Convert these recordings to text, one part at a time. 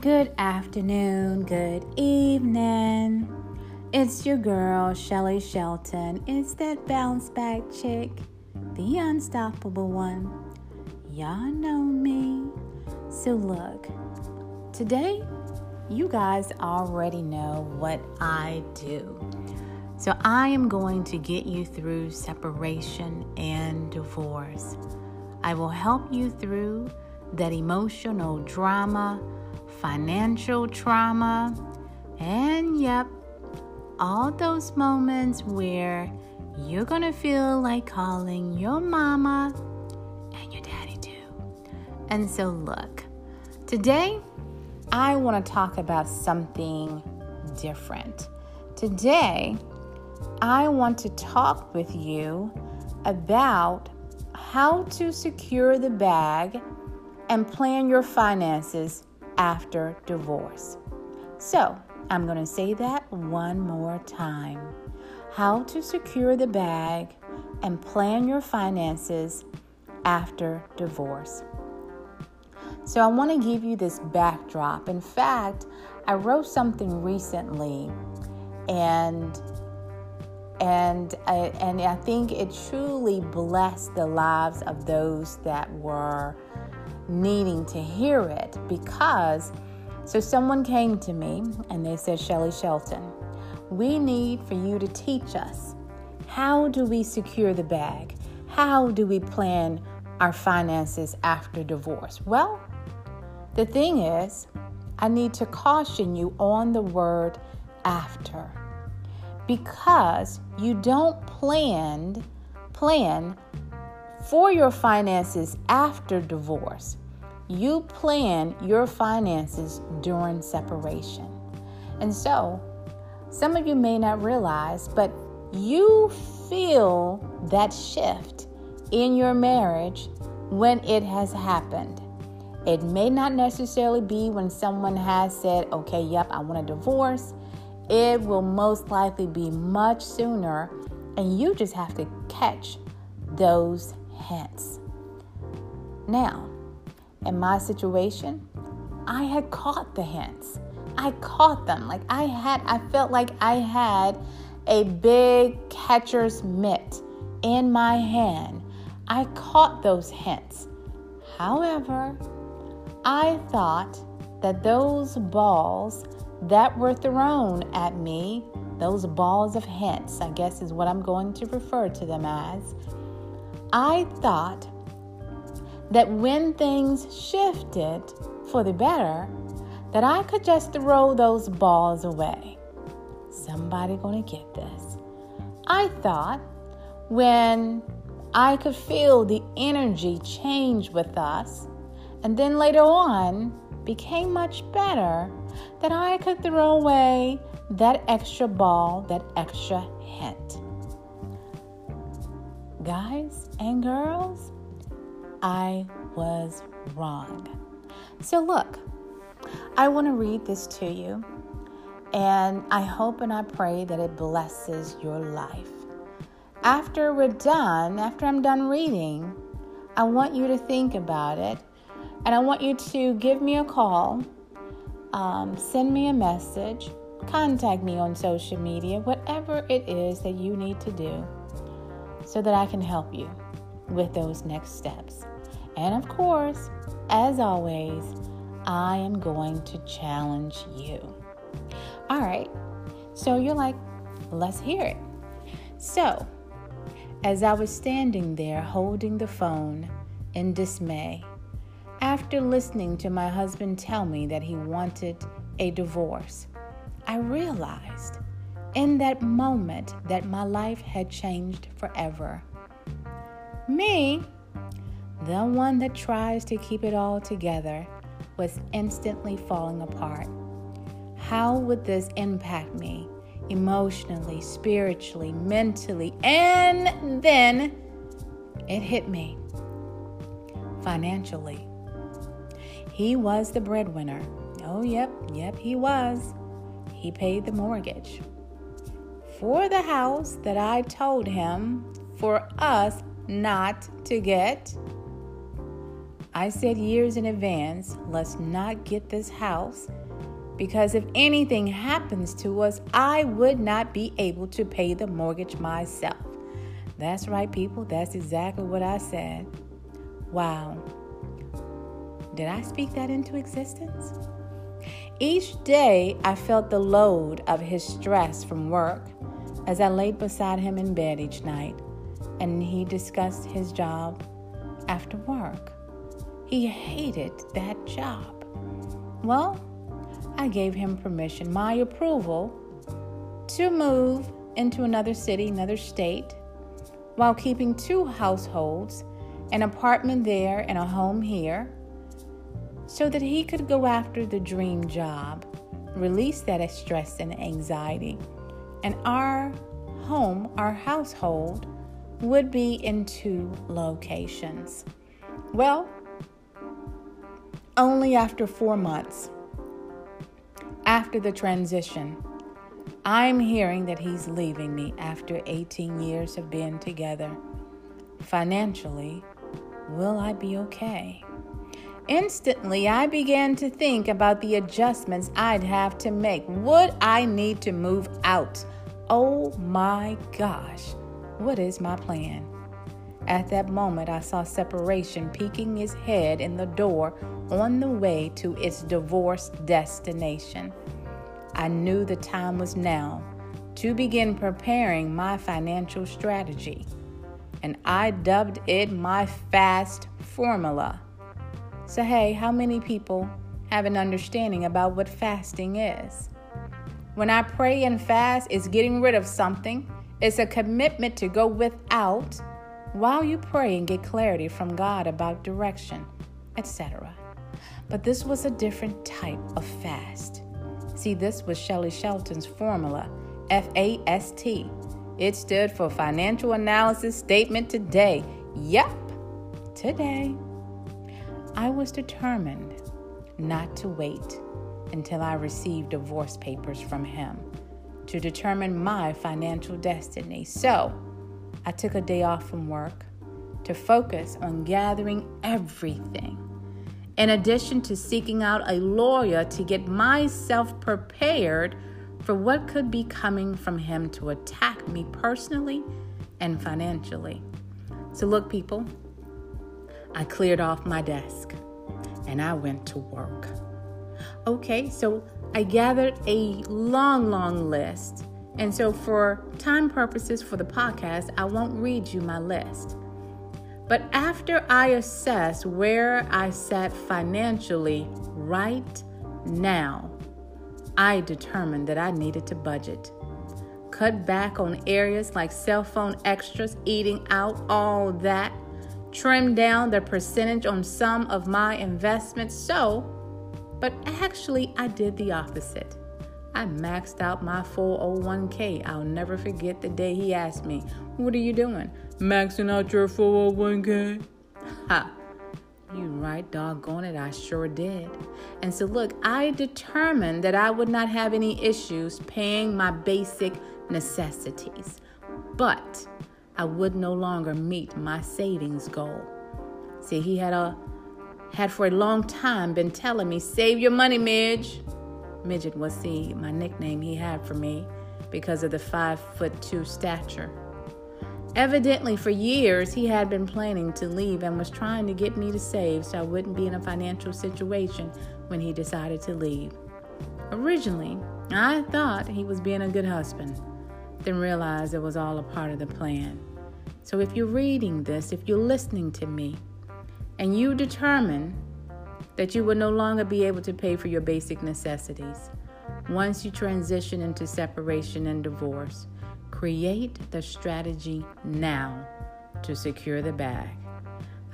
Good afternoon, good evening. It's your girl, Shelly Shelton. It's that bounce back chick, the unstoppable one. Y'all know me. So, look, today, you guys already know what I do. So, I am going to get you through separation and divorce. I will help you through that emotional drama financial trauma, and yep, all those moments where you're gonna feel like calling your mama and your daddy too. And so, look, today I wanna talk about something different. Today, I want to talk with you about how to secure the bag and plan your finances after divorce. So, I'm going to say that one more time. How to secure the bag and plan your finances after divorce. So, I want to give you this backdrop. In fact, I wrote something recently and and I, and I think it truly blessed the lives of those that were needing to hear it because so someone came to me and they said, Shelly Shelton, we need for you to teach us how do we secure the bag? How do we plan our finances after divorce? Well, the thing is, I need to caution you on the word after because you don't plan plan for your finances after divorce you plan your finances during separation. And so, some of you may not realize, but you feel that shift in your marriage when it has happened. It may not necessarily be when someone has said, okay, yep, I want a divorce. It will most likely be much sooner, and you just have to catch those hints. Now, in my situation, I had caught the hints. I caught them. Like I had, I felt like I had a big catcher's mitt in my hand. I caught those hints. However, I thought that those balls that were thrown at me, those balls of hints, I guess is what I'm going to refer to them as, I thought that when things shifted for the better, that I could just throw those balls away. Somebody gonna get this. I thought when I could feel the energy change with us, and then later on became much better, that I could throw away that extra ball, that extra hint. Guys and girls, I was wrong. So, look, I want to read this to you, and I hope and I pray that it blesses your life. After we're done, after I'm done reading, I want you to think about it, and I want you to give me a call, um, send me a message, contact me on social media, whatever it is that you need to do, so that I can help you with those next steps. And of course, as always, I am going to challenge you. All right, so you're like, let's hear it. So, as I was standing there holding the phone in dismay, after listening to my husband tell me that he wanted a divorce, I realized in that moment that my life had changed forever. Me, the one that tries to keep it all together, was instantly falling apart. How would this impact me emotionally, spiritually, mentally? And then it hit me financially. He was the breadwinner. Oh, yep, yep, he was. He paid the mortgage for the house that I told him for us not to get I said years in advance, let's not get this house because if anything happens to us, I would not be able to pay the mortgage myself. That's right, people. That's exactly what I said. Wow. Did I speak that into existence? Each day, I felt the load of his stress from work as I laid beside him in bed each night and he discussed his job after work. He hated that job. Well, I gave him permission, my approval, to move into another city, another state, while keeping two households, an apartment there and a home here, so that he could go after the dream job, release that stress and anxiety, and our home, our household, would be in two locations. Well, only after four months after the transition, I'm hearing that he's leaving me after 18 years of being together. Financially, will I be okay? Instantly, I began to think about the adjustments I'd have to make. Would I need to move out? Oh my gosh, what is my plan? At that moment, I saw separation peeking his head in the door on the way to its divorce destination. I knew the time was now to begin preparing my financial strategy, and I dubbed it my FAST formula. So, hey, how many people have an understanding about what fasting is? When I pray and fast, it's getting rid of something, it's a commitment to go without while you pray and get clarity from God about direction, etc. But this was a different type of fast. See, this was Shelly Shelton's formula F A S T. It stood for Financial Analysis Statement Today. Yep, today. I was determined not to wait until I received divorce papers from him to determine my financial destiny. So, I took a day off from work to focus on gathering everything. In addition to seeking out a lawyer to get myself prepared for what could be coming from him to attack me personally and financially. So, look, people, I cleared off my desk and I went to work. Okay, so I gathered a long, long list and so, for time purposes for the podcast, I won't read you my list. But after I assess where I sat financially right now, I determined that I needed to budget. Cut back on areas like cell phone extras, eating out, all that. Trim down the percentage on some of my investments. So, but actually, I did the opposite. I maxed out my 401k. I'll never forget the day he asked me, What are you doing? Maxing out your 401k? Ha! You right, doggone it, I sure did. And so, look, I determined that I would not have any issues paying my basic necessities, but I would no longer meet my savings goal. See, he had a had for a long time been telling me, save your money, Midge. Midget was the my nickname he had for me because of the five foot two stature. Evidently, for years, he had been planning to leave and was trying to get me to save so I wouldn't be in a financial situation when he decided to leave. Originally, I thought he was being a good husband, then realized it was all a part of the plan. So if you're reading this, if you're listening to me, and you determine that you will no longer be able to pay for your basic necessities. Once you transition into separation and divorce, create the strategy now to secure the bag.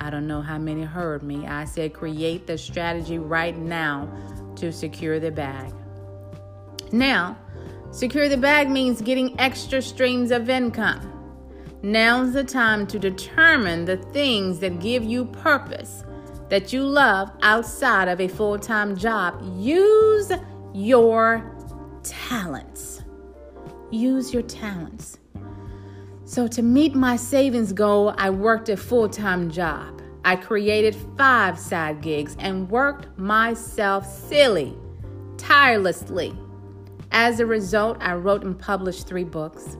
I don't know how many heard me. I said create the strategy right now to secure the bag. Now, secure the bag means getting extra streams of income. Now's the time to determine the things that give you purpose that you love outside of a full time job. Use your talents. Use your talents. So, to meet my savings goal, I worked a full time job. I created five side gigs and worked myself silly, tirelessly. As a result, I wrote and published three books.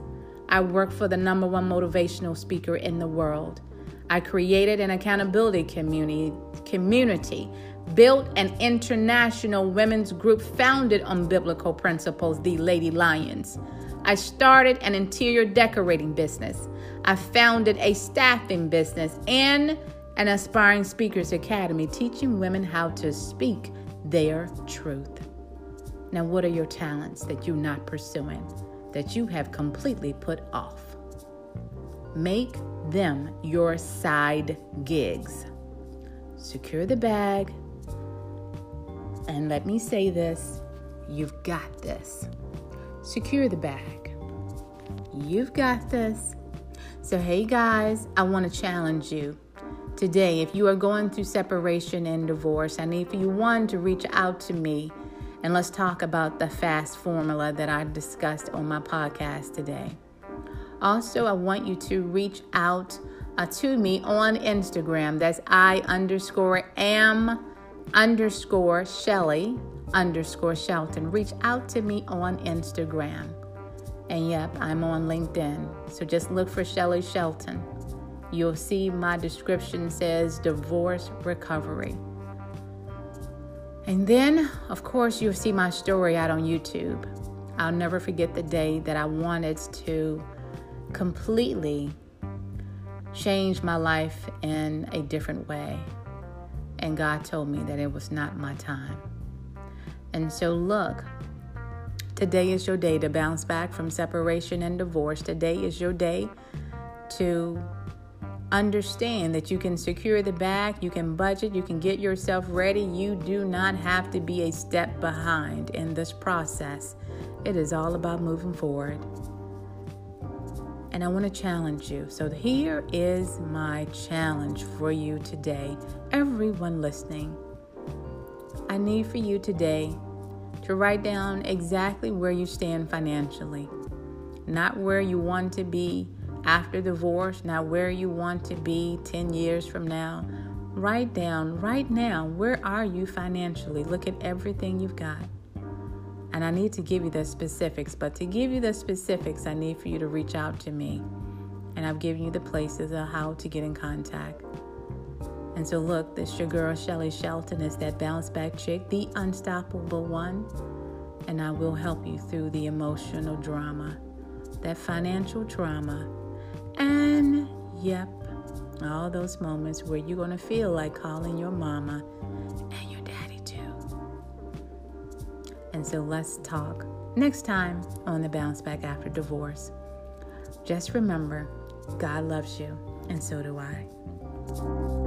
I work for the number one motivational speaker in the world. I created an accountability community, community, built an international women's group founded on biblical principles, the Lady Lions. I started an interior decorating business. I founded a staffing business and an aspiring speakers academy teaching women how to speak their truth. Now, what are your talents that you're not pursuing, that you have completely put off? Make them your side gigs. Secure the bag. And let me say this you've got this. Secure the bag. You've got this. So, hey guys, I want to challenge you today. If you are going through separation and divorce, I need for you, one, to reach out to me and let's talk about the fast formula that I discussed on my podcast today. Also, I want you to reach out uh, to me on Instagram. That's I underscore am underscore Shelly underscore Shelton. Reach out to me on Instagram. And yep, I'm on LinkedIn. So just look for Shelly Shelton. You'll see my description says divorce recovery. And then, of course, you'll see my story out on YouTube. I'll never forget the day that I wanted to completely change my life in a different way. And God told me that it was not my time. And so, look, today is your day to bounce back from separation and divorce. Today is your day to understand that you can secure the bag, you can budget, you can get yourself ready. You do not have to be a step behind in this process. It is all about moving forward and I want to challenge you. So, here is my challenge for you today, everyone listening. I need for you today to write down exactly where you stand financially, not where you want to be after divorce, now where you want to be 10 years from now. Write down right now where are you financially? Look at everything you've got. And I need to give you the specifics, but to give you the specifics, I need for you to reach out to me. And I've given you the places of how to get in contact. And so, look, this your girl, Shelly Shelton, is that bounce back chick, the unstoppable one. And I will help you through the emotional drama, that financial trauma, and yep, all those moments where you're going to feel like calling your mama And your daddy too. And so let's talk next time on the Bounce Back After Divorce. Just remember, God loves you, and so do I.